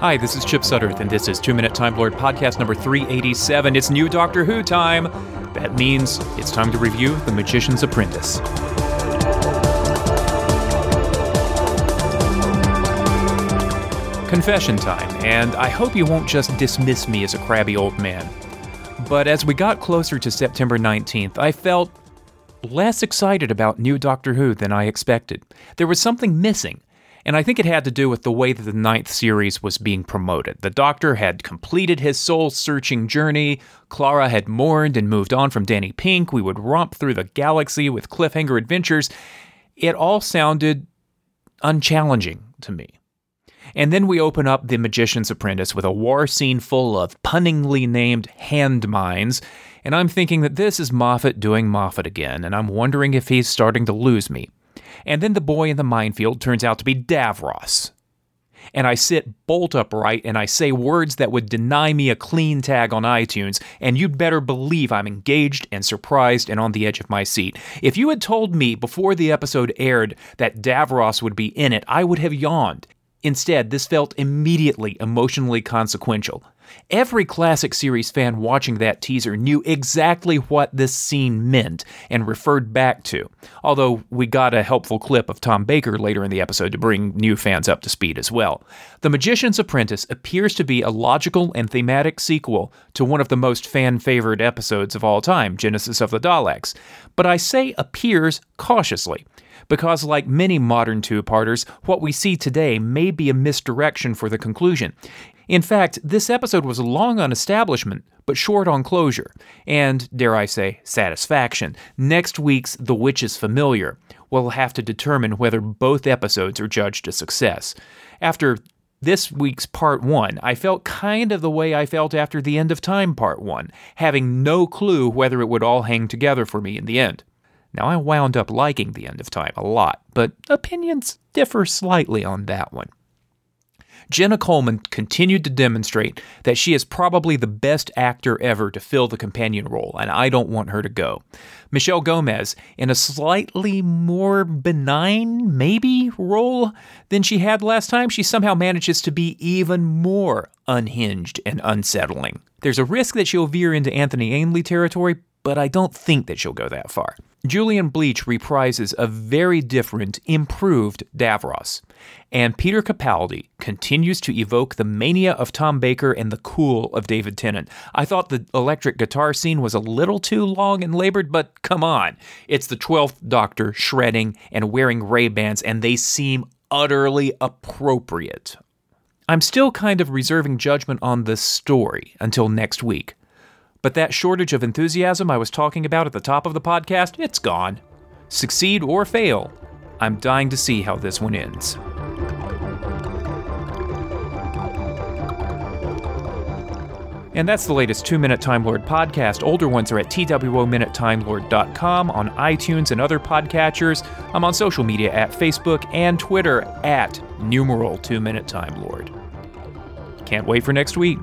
Hi, this is Chip Sudderth, and this is Two Minute Time Lord podcast number 387. It's new Doctor Who time. That means it's time to review The Magician's Apprentice. Confession time, and I hope you won't just dismiss me as a crabby old man. But as we got closer to September 19th, I felt less excited about new Doctor Who than I expected. There was something missing. And I think it had to do with the way that the ninth series was being promoted. The Doctor had completed his soul searching journey. Clara had mourned and moved on from Danny Pink. We would romp through the galaxy with cliffhanger adventures. It all sounded unchallenging to me. And then we open up The Magician's Apprentice with a war scene full of punningly named hand mines. And I'm thinking that this is Moffat doing Moffat again, and I'm wondering if he's starting to lose me. And then the boy in the minefield turns out to be Davros. And I sit bolt upright and I say words that would deny me a clean tag on iTunes, and you'd better believe I'm engaged and surprised and on the edge of my seat. If you had told me before the episode aired that Davros would be in it, I would have yawned. Instead, this felt immediately emotionally consequential. Every classic series fan watching that teaser knew exactly what this scene meant and referred back to, although we got a helpful clip of Tom Baker later in the episode to bring new fans up to speed as well. The Magician's Apprentice appears to be a logical and thematic sequel to one of the most fan favored episodes of all time, Genesis of the Daleks. But I say appears cautiously because, like many modern two parters, what we see today may be a misdirection for the conclusion. In fact, this episode was long on establishment, but short on closure, and, dare I say, satisfaction. Next week's The Witch's Familiar will have to determine whether both episodes are judged a success. After this week's part one, I felt kind of the way I felt after the end of time part one, having no clue whether it would all hang together for me in the end. Now, I wound up liking the end of time a lot, but opinions differ slightly on that one. Jenna Coleman continued to demonstrate that she is probably the best actor ever to fill the companion role, and I don't want her to go. Michelle Gomez, in a slightly more benign, maybe, role than she had last time, she somehow manages to be even more unhinged and unsettling. There's a risk that she'll veer into Anthony Ainley territory, but I don't think that she'll go that far. Julian Bleach reprises a very different, improved Davros, and Peter Capaldi continues to evoke the mania of Tom Baker and the cool of David Tennant. I thought the electric guitar scene was a little too long and labored, but come on. It's the 12th Doctor shredding and wearing Ray-Bans, and they seem utterly appropriate. I'm still kind of reserving judgment on the story until next week. But that shortage of enthusiasm I was talking about at the top of the podcast, it's gone. Succeed or fail, I'm dying to see how this one ends. And that's the latest Two Minute Time Lord podcast. Older ones are at twominutetimelord.com, on iTunes and other podcatchers. I'm on social media at Facebook and Twitter at numeral Two Minute Time Lord. Can't wait for next week.